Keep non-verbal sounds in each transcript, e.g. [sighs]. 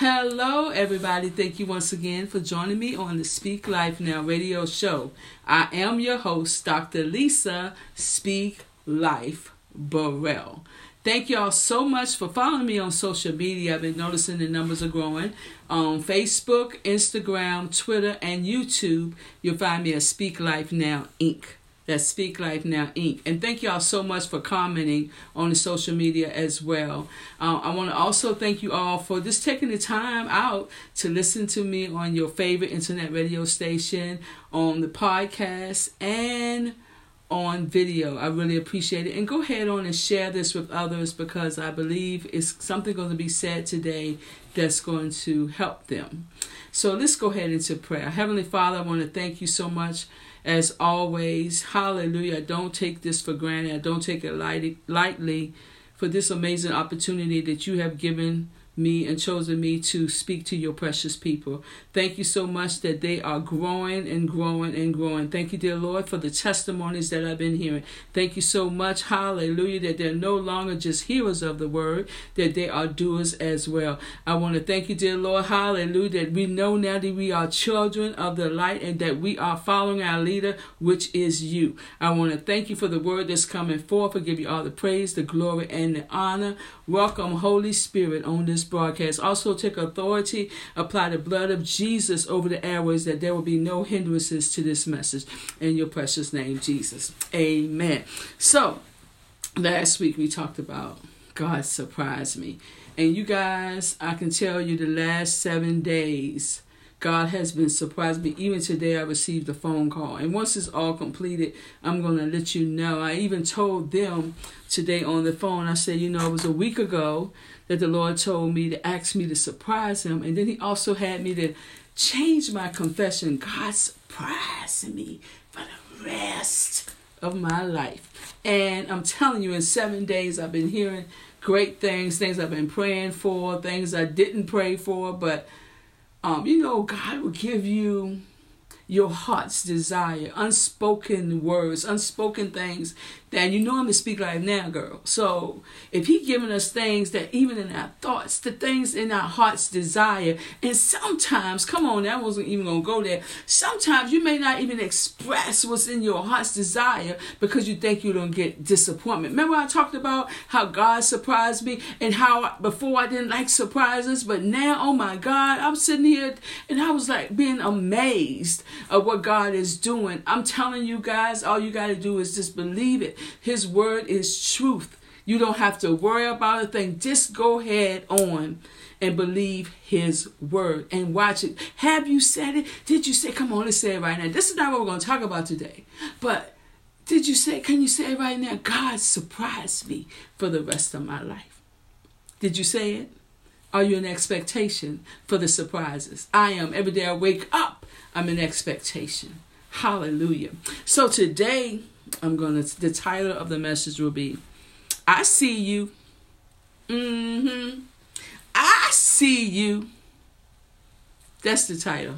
Hello, everybody. Thank you once again for joining me on the Speak Life Now radio show. I am your host, Dr. Lisa Speak Life Burrell. Thank you all so much for following me on social media. I've been noticing the numbers are growing. On Facebook, Instagram, Twitter, and YouTube, you'll find me at Speak Life Now Inc. That's Speak Life Now Inc. And thank you all so much for commenting on the social media as well. Uh, I want to also thank you all for just taking the time out to listen to me on your favorite internet radio station, on the podcast, and on video. I really appreciate it. And go ahead on and share this with others because I believe it's something going to be said today that's going to help them. So let's go ahead into prayer. Heavenly Father, I want to thank you so much as always. Hallelujah. I don't take this for granted. I don't take it light, lightly for this amazing opportunity that you have given me and chosen me to speak to your precious people. Thank you so much that they are growing and growing and growing. Thank you, dear Lord, for the testimonies that I've been hearing. Thank you so much, hallelujah, that they're no longer just hearers of the word, that they are doers as well. I want to thank you, dear Lord, hallelujah, that we know now that we are children of the light and that we are following our leader, which is you. I want to thank you for the word that's coming forth. I give you all the praise, the glory, and the honor. Welcome, Holy Spirit, on this broadcast. Also, take authority, apply the blood of Jesus over the airways that there will be no hindrances to this message. In your precious name, Jesus. Amen. So, last week we talked about God surprised me. And you guys, I can tell you the last seven days, God has been surprised me. Even today, I received a phone call. And once it's all completed, I'm going to let you know. I even told them today on the phone, I said, you know, it was a week ago that the Lord told me to ask me to surprise him. And then he also had me to change my confession. God surprised me for the rest of my life. And I'm telling you, in seven days, I've been hearing great things, things I've been praying for, things I didn't pray for, but um, you know, God will give you your heart's desire, unspoken words, unspoken things that you know to speak like now, girl. So if He giving us things that even in our thoughts, the things in our heart's desire, and sometimes, come on, that wasn't even gonna go there. Sometimes you may not even express what's in your heart's desire because you think you don't get disappointment. Remember I talked about how God surprised me and how before I didn't like surprises, but now, oh my God, I'm sitting here and I was like being amazed of what God is doing. I'm telling you guys, all you got to do is just believe it. His word is truth. You don't have to worry about a thing. Just go ahead on and believe his word and watch it. Have you said it? Did you say, come on, let's say it right now. This is not what we're going to talk about today. But did you say, can you say it right now? God surprised me for the rest of my life. Did you say it? Are you in expectation for the surprises? I am. Every day I wake up, I'm in expectation. Hallelujah. So today, I'm to, the title of the message will be I see you. Mm-hmm. I see you. That's the title.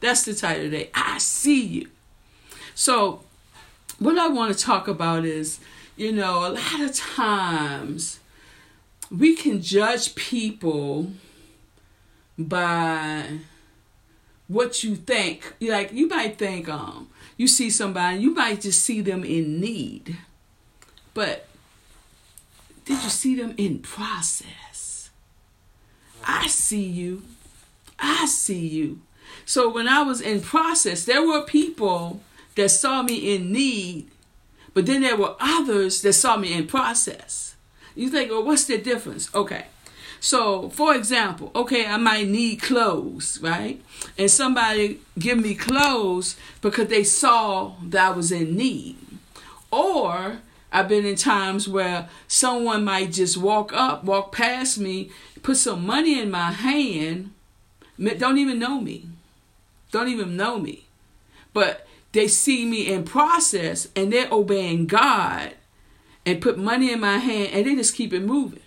That's the title today. I see you. So, what I want to talk about is, you know, a lot of times we can judge people by what you think. Like you might think, um, you see somebody, you might just see them in need, but did you see them in process? I see you. I see you. So when I was in process, there were people that saw me in need, but then there were others that saw me in process. You think, well, what's the difference? Okay. So, for example, okay, I might need clothes, right? And somebody give me clothes because they saw that I was in need. Or I've been in times where someone might just walk up, walk past me, put some money in my hand, don't even know me. Don't even know me. But they see me in process and they're obeying God and put money in my hand and they just keep it moving.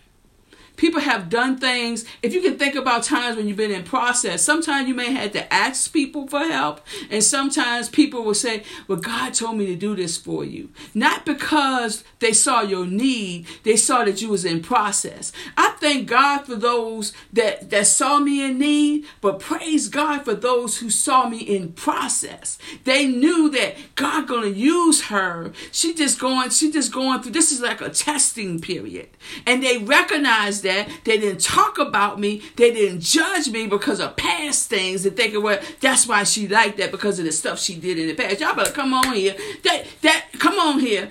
People have done things. If you can think about times when you've been in process, sometimes you may have to ask people for help, and sometimes people will say, Well, God told me to do this for you. Not because they saw your need, they saw that you was in process. I thank God for those that, that saw me in need, but praise God for those who saw me in process. They knew that God gonna use her. She just going, she just going through this is like a testing period. And they recognized that. They didn't talk about me, they didn't judge me because of past things and thinking, well, that's why she liked that because of the stuff she did in the past. Y'all better come on here. That that come on here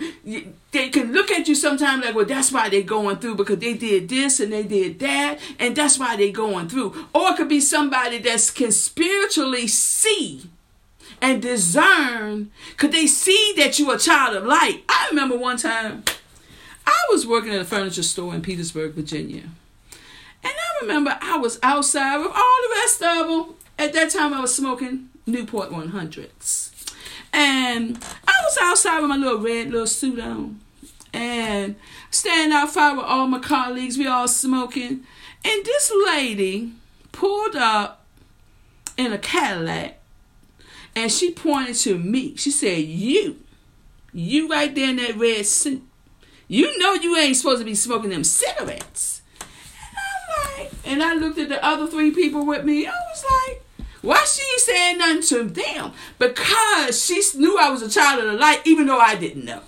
they can look at you sometimes like, well, that's why they're going through because they did this and they did that, and that's why they're going through. Or it could be somebody that can spiritually see and discern Could they see that you're a child of light. I remember one time I was working at a furniture store in Petersburg, Virginia. And I remember I was outside with all the rest of them. At that time, I was smoking Newport 100s. And I was outside with my little red little suit on. And standing outside with all my colleagues, we all smoking. And this lady pulled up in a Cadillac and she pointed to me. She said, You, you right there in that red suit. You know you ain't supposed to be smoking them cigarettes. And I'm like, and I looked at the other three people with me. I was like, why she ain't saying nothing to them? Because she knew I was a child of the light, even though I didn't know.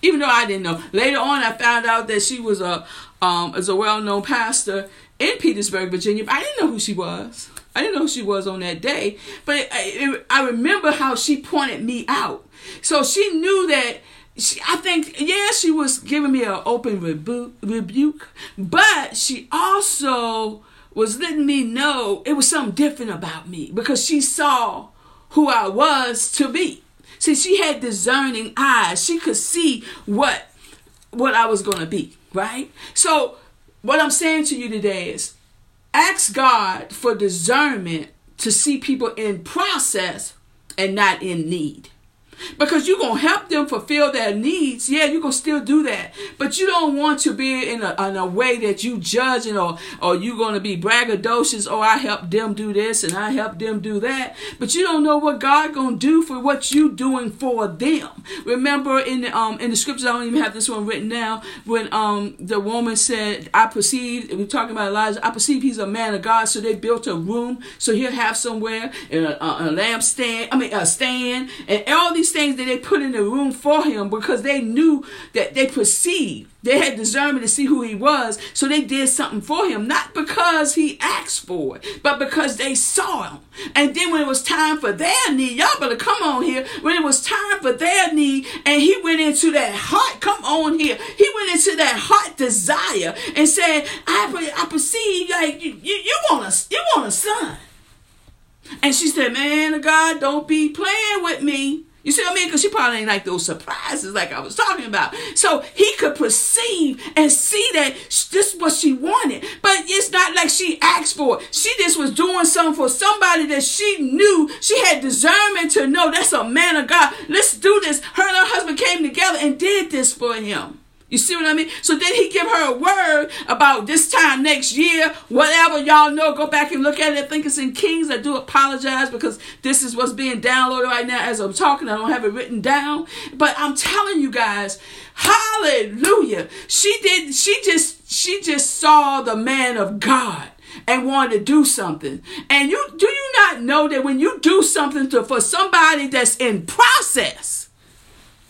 Even though I didn't know. Later on, I found out that she was a um as a well known pastor in Petersburg, Virginia. I didn't know who she was. I didn't know who she was on that day. But I, I remember how she pointed me out. So she knew that she, I think, yeah, she was giving me an open rebu- rebuke, but she also was letting me know it was something different about me because she saw who I was to be. See, she had discerning eyes. She could see what what I was going to be, right? So, what I'm saying to you today is ask God for discernment to see people in process and not in need because you're going to help them fulfill their needs. Yeah, you're going to still do that. But you don't want to be in a, in a way that you judging or, or you're going to be braggadocious. Oh, I helped them do this and I helped them do that. But you don't know what God going to do for what you doing for them. Remember in the, um, in the scriptures, I don't even have this one written down, when um, the woman said, I perceive, we're talking about Elijah, I perceive he's a man of God. So they built a room so he'll have somewhere and a, a, a lampstand, I mean, a stand and all these things that they put in the room for him because they knew that they perceived. They had discernment to see who he was, so they did something for him, not because he asked for it, but because they saw him. And then when it was time for their need, y'all better come on here. When it was time for their need, and he went into that heart, come on here. He went into that heart desire and said, "I, I perceive like you, you, you want a, you want a son." And she said, "Man of God, don't be playing with me." You see what I mean? Because she probably ain't like those surprises like I was talking about. So he could perceive and see that this is what she wanted. But it's not like she asked for it. She just was doing something for somebody that she knew she had discernment to know that's a man of God. Let's do this. Her and her husband came together and did this for him. You see what I mean? So then he give her a word about this time next year, whatever y'all know. Go back and look at it. I think it's in Kings. I do apologize because this is what's being downloaded right now as I'm talking. I don't have it written down, but I'm telling you guys, hallelujah. She did. She just. She just saw the man of God and wanted to do something. And you do you not know that when you do something to for somebody that's in process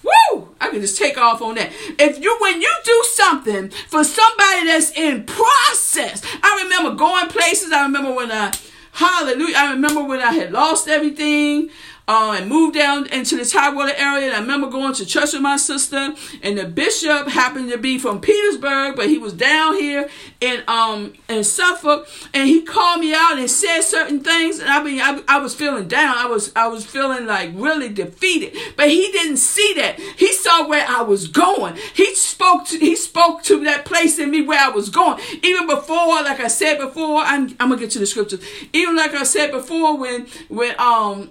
Woo! I can just take off on that. If you, when you do something for somebody that's in process, I remember going places. I remember when I, hallelujah, I remember when I had lost everything uh, and moved down into the Tidewater area. And I remember going to church with my sister, and the bishop happened to be from Petersburg, but he was down here in um in Suffolk, and he called me out and said certain things. And I mean, I, I was feeling down. I was I was feeling like really defeated. But he didn't see that. He saw where I was going. He spoke to he spoke to that place in me where I was going. Even before, like I said before, I'm I'm gonna get to the scriptures. Even like I said before, when when um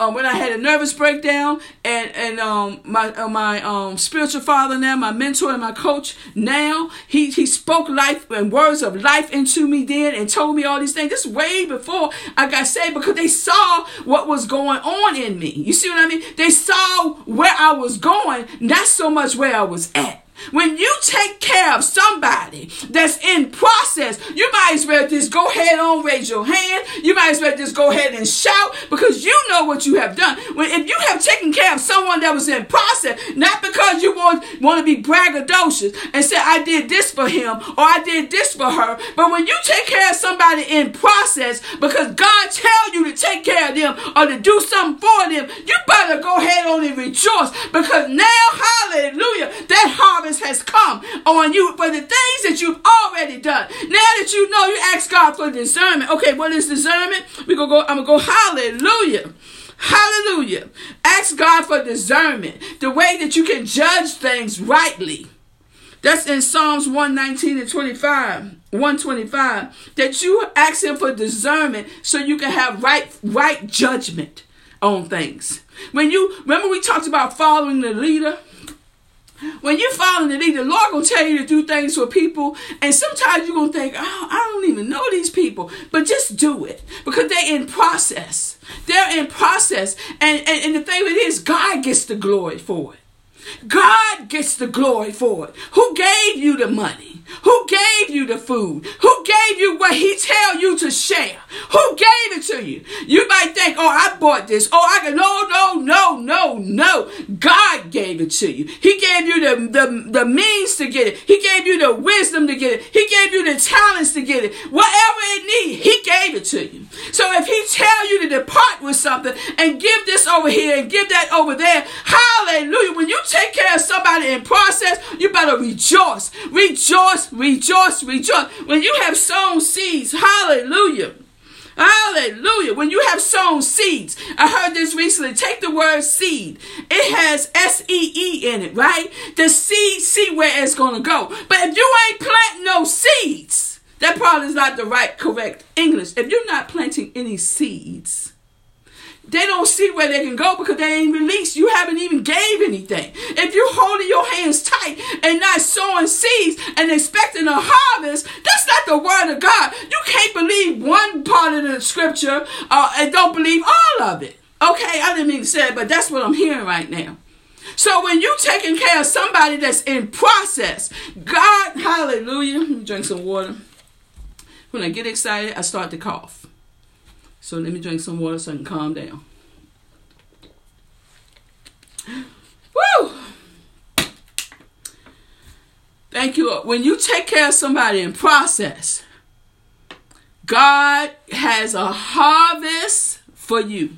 um, when I had a nervous breakdown, and and um, my uh, my um, spiritual father now, my mentor and my coach now, he he spoke life and words of life into me then, and told me all these things. This way before I got saved because they saw what was going on in me. You see what I mean? They saw where I was going, not so much where I was at. When you take care of somebody that's in process, you might as well just go ahead on, raise your hand. You might as well just go ahead and shout because you know what you have done. When if you have taken care of someone that was in process, not because you want, want to be braggadocious and say, I did this for him or I did this for her, but when you take care of somebody in process because God tell you to take care of them or to do something for them, you better go ahead on and rejoice because now, hallelujah, that harvest has come on you for the things that you've already done. Now that you know, you ask God for discernment. Okay, what is discernment? We gonna go. I'm gonna go. Hallelujah. Hallelujah. Ask God for discernment, the way that you can judge things rightly. That's in Psalms 119 and 25. 125 that you ask him for discernment so you can have right right judgment on things when you remember we talked about following the leader when you're following the leader, the Lord gonna tell you to do things for people, and sometimes you're gonna think, oh, I don't even know these people, but just do it because they're in process. They're in process, and and, and the thing it is, God gets the glory for it. God gets the glory for it. Who gave you the money? Who gave you the food? Who gave you what he tell you to share? Who gave it to you? You might think, oh, I bought this. Oh, I can. No, no, no, no, no. God gave it to you. He gave you the, the, the means to get it. He gave you the wisdom to get it. He gave you the talents to get it. Whatever it needs, he gave it to you. So if he tell you to depart with something and give this over here and give that over there, hallelujah. When you take care of somebody in process, you better rejoice. Rejoice, rejoice, rejoice. When you have sown seeds, hallelujah. Hallelujah. When you have sown seeds, I heard this recently. Take the word seed. It has S E E in it, right? The seed, see where it's going to go. But if you ain't planting no seeds, that probably is not the right, correct English. If you're not planting any seeds, they don't see where they can go because they ain't released. You haven't even gave anything. If you're holding your hands tight and not sowing seeds and expecting a harvest, that's not the word of God. You can't believe one part of the scripture uh, and don't believe all of it. Okay, I didn't mean to say it, but that's what I'm hearing right now. So when you're taking care of somebody that's in process, God, hallelujah. Drink some water. When I get excited, I start to cough. So let me drink some water so I can calm down. Woo! Thank you. When you take care of somebody in process, God has a harvest for you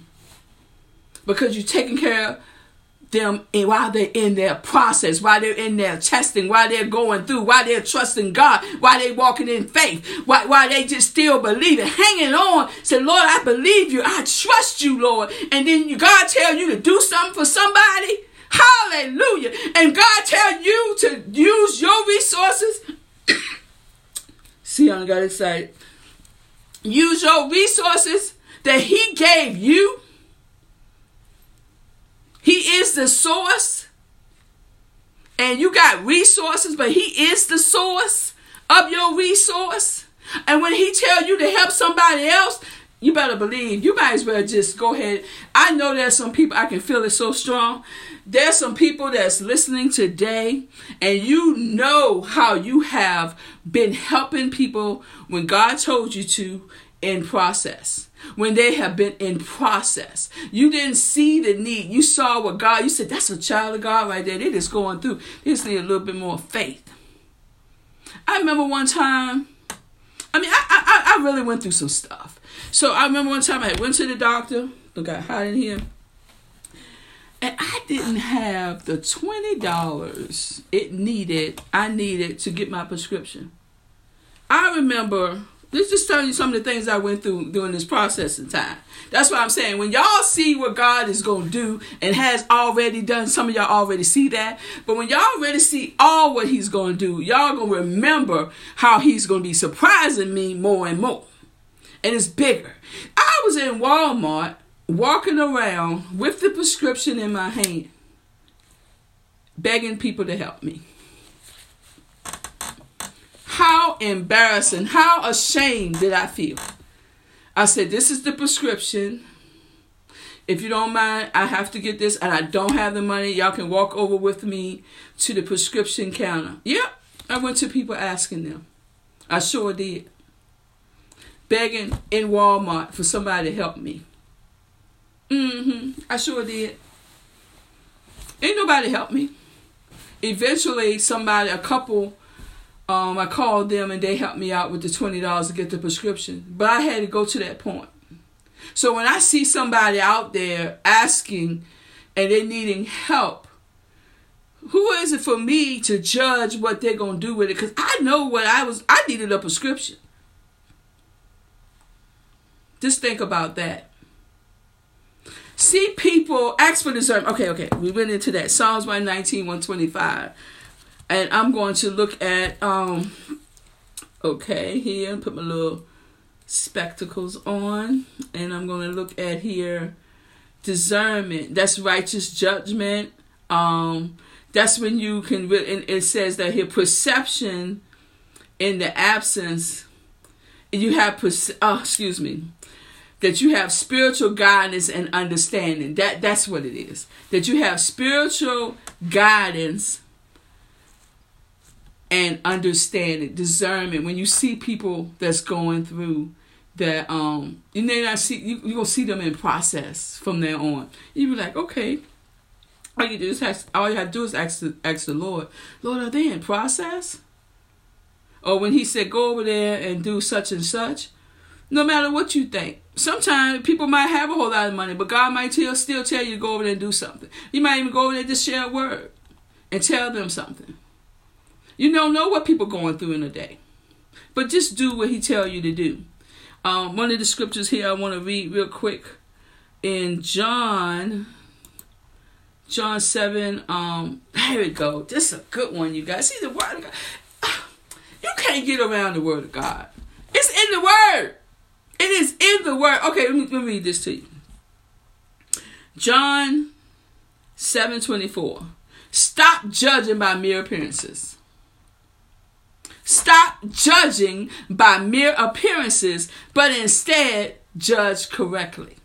because you're taking care them while they're in their process, while they're in their testing, while they're going through, while they're trusting God, while they're walking in faith, while, while they just still believing, hanging on. Say, Lord, I believe you. I trust you, Lord. And then you, God tell you to do something for somebody. Hallelujah. And God tell you to use your resources. [coughs] See, I got excited. Use your resources that He gave you he is the source. And you got resources, but he is the source of your resource. And when he tell you to help somebody else, you better believe you might as well just go ahead. I know there's some people I can feel it so strong. There's some people that's listening today, and you know how you have been helping people when God told you to in process when they have been in process. You didn't see the need. You saw what God, you said, that's a child of God right there. They're just going through. They just need a little bit more faith. I remember one time, I mean, I, I, I really went through some stuff. So I remember one time I went to the doctor. Look, got hot in here. And I didn't have the $20 it needed, I needed to get my prescription. I remember this just telling you some of the things I went through during this processing time. That's what I'm saying. When y'all see what God is going to do and has already done, some of y'all already see that. But when y'all already see all what He's going to do, y'all going to remember how He's going to be surprising me more and more. And it's bigger. I was in Walmart walking around with the prescription in my hand, begging people to help me. How embarrassing, how ashamed did I feel? I said, This is the prescription. if you don't mind, I have to get this and I don't have the money. Y'all can walk over with me to the prescription counter. Yep. I went to people asking them. I sure did. Begging in Walmart for somebody to help me. Mm-hmm. I sure did. Ain't nobody help me. Eventually, somebody, a couple, um, I called them and they helped me out with the twenty dollars to get the prescription. But I had to go to that point. So when I see somebody out there asking and they're needing help, who is it for me to judge what they're gonna do with it? Because I know what I was. I needed a prescription. Just think about that. See people ask for discernment. Okay, okay, we went into that. Psalms 119, 125. And I'm going to look at um okay here, put my little spectacles on, and I'm gonna look at here discernment. That's righteous judgment. Um that's when you can and it says that here perception in the absence you have oh excuse me that you have spiritual guidance and understanding. That that's what it is. That you have spiritual guidance and understand understanding, discernment. When you see people that's going through that, um, you may not see you you gonna see them in process from there on. You be like, okay. All you do is ask, all you have to do is ask the, ask the Lord, Lord, are they in process? Or when He said, go over there and do such and such, no matter what you think. Sometimes people might have a whole lot of money, but God might tell, still tell you to go over there and do something. You might even go over there to share a word and tell them something. You don't know what people going through in a day, but just do what He tell you to do. Um, one of the scriptures here I want to read real quick in John, John seven. Um, there we go. This is a good one, you guys. See the word of God. [sighs] You can't get around the word of God. It's in the word. It is in the word. Okay, let me, let me read this to you. John 7 24. Stop judging by mere appearances. Stop judging by mere appearances, but instead judge correctly.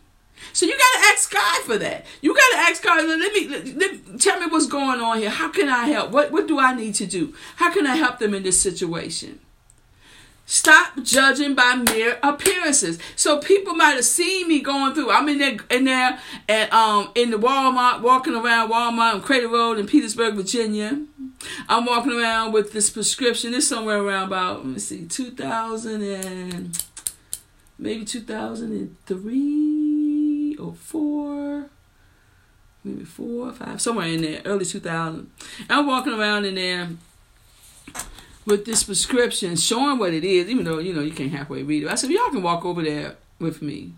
So you gotta ask God for that. You gotta ask God. Let me, let, let, tell me what's going on here. How can I help? What what do I need to do? How can I help them in this situation? Stop judging by mere appearances. So people might have seen me going through. I'm in there, in there, at um, in the Walmart, walking around Walmart on Crater Road in Petersburg, Virginia. I'm walking around with this prescription. It's somewhere around about let me see, 2000 and maybe 2003 or four, maybe four or five, somewhere in there, early 2000. I'm walking around in there with this prescription showing what it is, even though you know you can't halfway read it. I said, y'all can walk over there with me.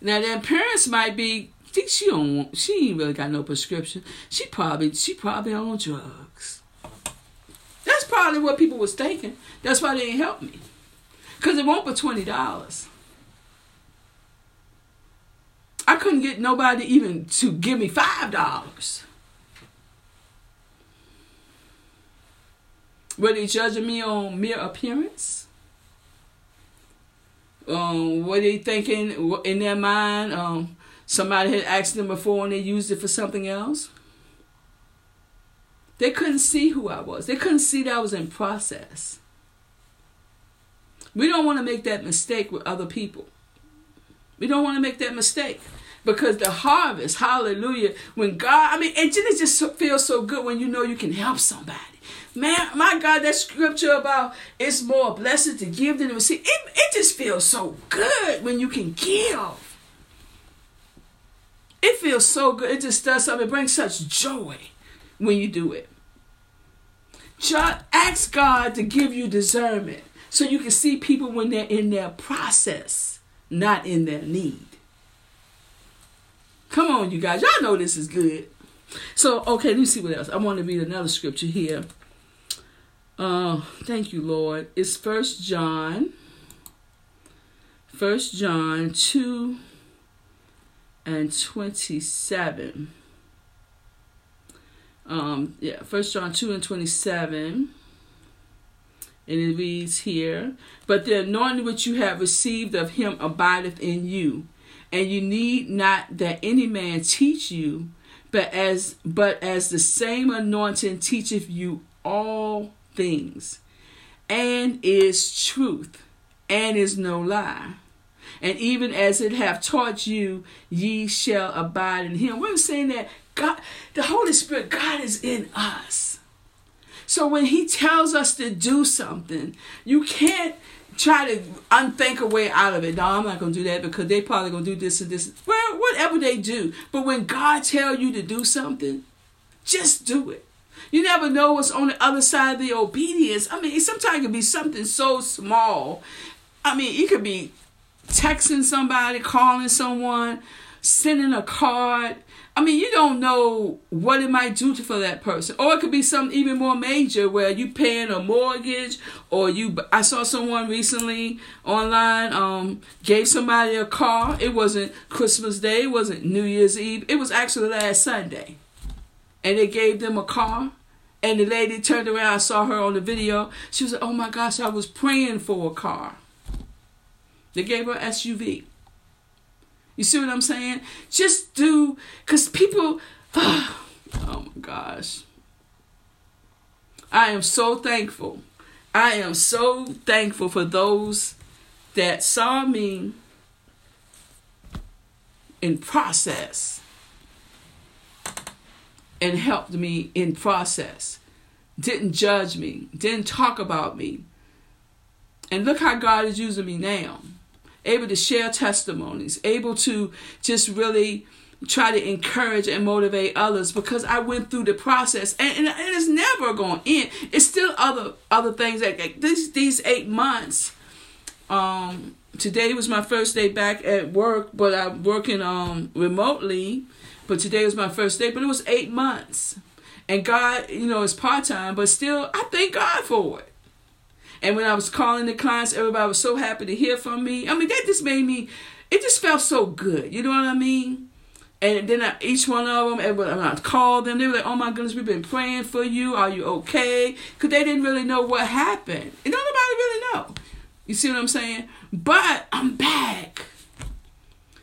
Now their parents might be she don't she ain't really got no prescription. She probably she probably on drugs. That's probably what people was thinking. That's why they didn't help me. Cause it won't for twenty dollars. I couldn't get nobody even to give me five dollars. Were they judging me on mere appearance? Um, were they thinking in their mind um, somebody had asked them before and they used it for something else? They couldn't see who I was. They couldn't see that I was in process. We don't want to make that mistake with other people. We don't want to make that mistake because the harvest, hallelujah, when God, I mean, and it just feels so good when you know you can help somebody. Man, my God, that scripture about it's more blessed to give than to receive. It, it just feels so good when you can give. It feels so good. It just does something. It brings such joy when you do it. Just ask God to give you discernment so you can see people when they're in their process, not in their need. Come on, you guys. Y'all know this is good. So, okay, let me see what else. I want to read another scripture here. Uh, thank you, Lord. It's First John. First John two and twenty-seven. Um, yeah, First John two and twenty-seven. And it reads here, but the anointing which you have received of him abideth in you, and you need not that any man teach you, but as but as the same anointing teacheth you all things, and is truth, and is no lie. And even as it have taught you, ye shall abide in him. We're saying that God, the Holy Spirit, God is in us. So when He tells us to do something, you can't try to unthink a way out of it. No, I'm not gonna do that because they probably gonna do this and this. Well, whatever they do. But when God tell you to do something, just do it. You never know what's on the other side of the obedience. I mean, sometimes it can be something so small. I mean, it could be texting somebody, calling someone, sending a card, I mean, you don't know what it might do for that person. Or it could be something even more major where you paying a mortgage or you I saw someone recently online um gave somebody a car. It wasn't Christmas Day, it wasn't New Year's Eve. It was actually last Sunday. And they gave them a car. And the lady turned around, I saw her on the video. She was like, Oh my gosh, I was praying for a car. They gave her SUV. You see what I'm saying? Just do, because people, [sighs] oh my gosh. I am so thankful. I am so thankful for those that saw me in process and helped me in process. Didn't judge me, didn't talk about me. And look how God is using me now able to share testimonies, able to just really try to encourage and motivate others because I went through the process and, and, and it's never going to end. It's still other other things that like these these eight months. Um, today was my first day back at work, but I'm working um remotely. But today was my first day, but it was eight months, and God, you know, it's part time, but still, I thank God for it. And when I was calling the clients, everybody was so happy to hear from me. I mean, that just made me, it just felt so good. You know what I mean? And then I, each one of them, when I called them, they were like, oh my goodness, we've been praying for you. Are you okay? Because they didn't really know what happened. And nobody really know. You see what I'm saying? But I'm back.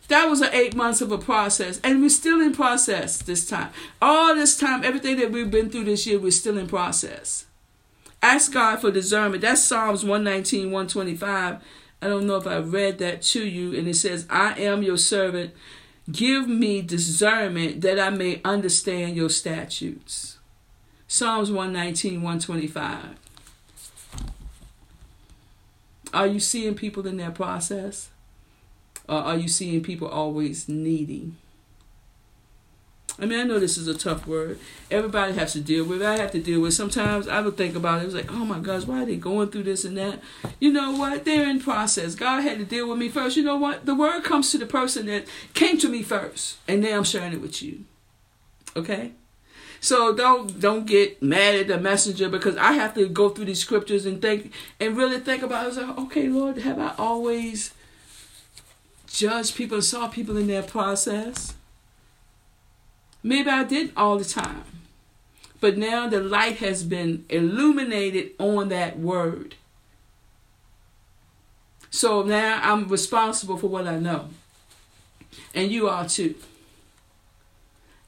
That was an eight months of a process. And we're still in process this time. All this time, everything that we've been through this year, we're still in process. Ask God for discernment. That's Psalms 119, 125. I don't know if I read that to you. And it says, I am your servant. Give me discernment that I may understand your statutes. Psalms 119, 125. Are you seeing people in that process? Or are you seeing people always needing? I mean, I know this is a tough word. Everybody has to deal with it. I have to deal with it. Sometimes I would think about it. It was like, oh my gosh, why are they going through this and that? You know what? They're in process. God had to deal with me first. You know what? The word comes to the person that came to me first. And now I'm sharing it with you. Okay? So don't don't get mad at the messenger because I have to go through these scriptures and think and really think about it. I was like, okay, Lord, have I always judged people and saw people in their process? Maybe I didn't all the time. But now the light has been illuminated on that word. So now I'm responsible for what I know. And you are too.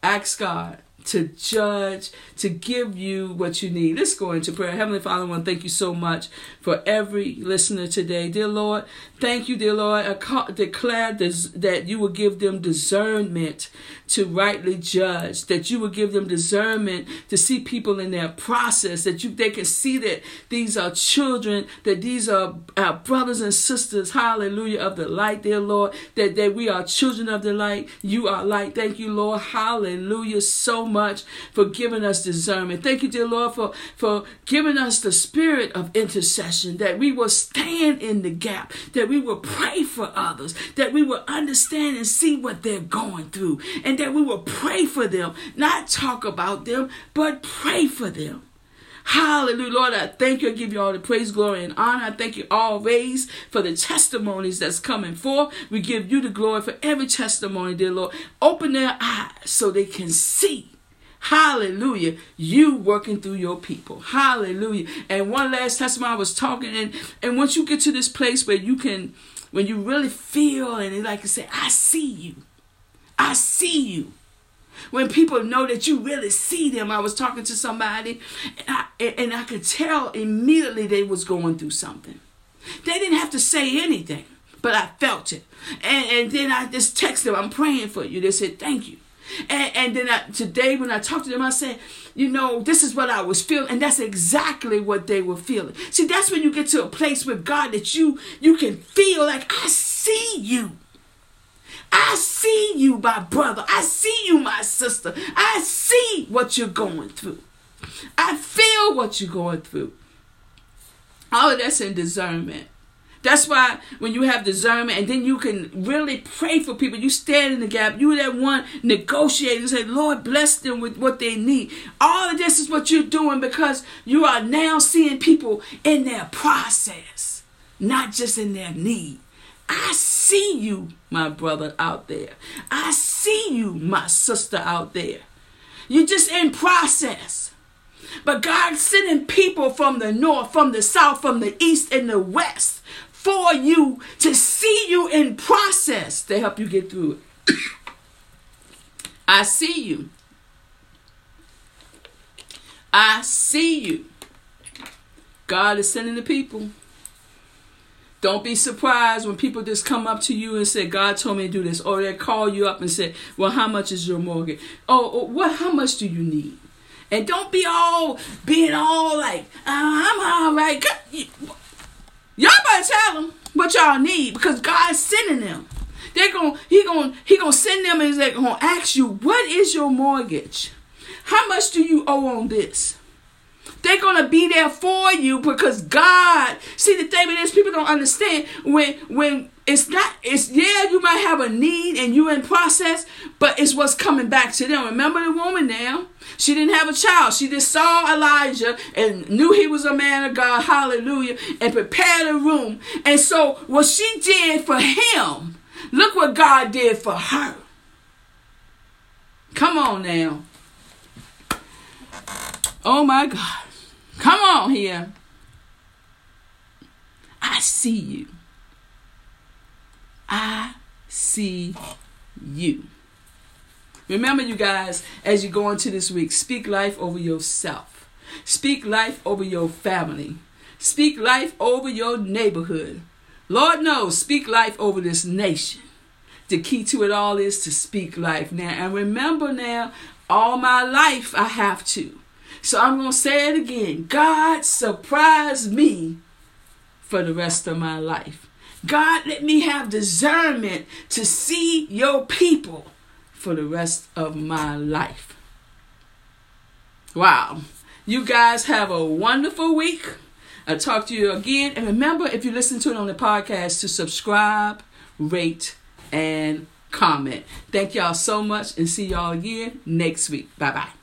Ask God to judge, to give you what you need. Let's go into prayer. Heavenly Father, I want to thank you so much for every listener today. Dear Lord, thank you, dear Lord. I declare this, that you will give them discernment to rightly judge, that you will give them discernment to see people in their process, that you they can see that these are children, that these are our brothers and sisters, hallelujah, of the light, dear Lord, that, that we are children of the light. You are light. Thank you, Lord. Hallelujah. So much for giving us discernment. Thank you, dear Lord, for, for giving us the spirit of intercession, that we will stand in the gap, that we will pray for others, that we will understand and see what they're going through, and that we will pray for them, not talk about them, but pray for them. Hallelujah. Lord, I thank you. I give you all the praise, glory, and honor. I thank you always for the testimonies that's coming forth. We give you the glory for every testimony, dear Lord. Open their eyes so they can see Hallelujah. You working through your people. Hallelujah. And one last testimony I was talking and and once you get to this place where you can when you really feel and like you say, I see you. I see you. When people know that you really see them, I was talking to somebody and I, and I could tell immediately they was going through something. They didn't have to say anything, but I felt it. And, and then I just texted them, I'm praying for you. They said, thank you. And, and then I, today when I talked to them, I said, you know, this is what I was feeling, and that's exactly what they were feeling. See, that's when you get to a place with God that you you can feel like I see you. I see you, my brother. I see you, my sister. I see what you're going through. I feel what you're going through. All of that's in discernment. That's why when you have discernment and then you can really pray for people, you stand in the gap, you that one negotiate and say, Lord, bless them with what they need. All of this is what you're doing because you are now seeing people in their process, not just in their need. I see you, my brother out there. I see you, my sister out there. You're just in process. But God's sending people from the north, from the south, from the east, and the west for you to see you in process to help you get through it. I see you. I see you. God is sending the people. Don't be surprised when people just come up to you and say, God told me to do this. Or they call you up and say, Well, how much is your mortgage? Oh, oh what how much do you need? And don't be all being all like, oh, I'm all right. Y'all better tell them what y'all need because God's sending them. They're going he going he going to send them and they're going to ask you, "What is your mortgage? How much do you owe on this?" They're gonna be there for you because God. See, the thing is, people don't understand when when it's not. It's yeah, you might have a need and you in process, but it's what's coming back to them. Remember the woman now? She didn't have a child. She just saw Elijah and knew he was a man of God. Hallelujah! And prepared a room. And so what she did for him, look what God did for her. Come on now. Oh my God. Come on here. I see you. I see you. Remember, you guys, as you go into this week, speak life over yourself. Speak life over your family. Speak life over your neighborhood. Lord knows, speak life over this nation. The key to it all is to speak life now. And remember now, all my life I have to. So I'm going to say it again. God surprised me for the rest of my life. God, let me have discernment to see your people for the rest of my life. Wow. You guys have a wonderful week. I'll talk to you again. And remember, if you listen to it on the podcast, to subscribe, rate, and comment. Thank y'all so much and see y'all again next week. Bye bye.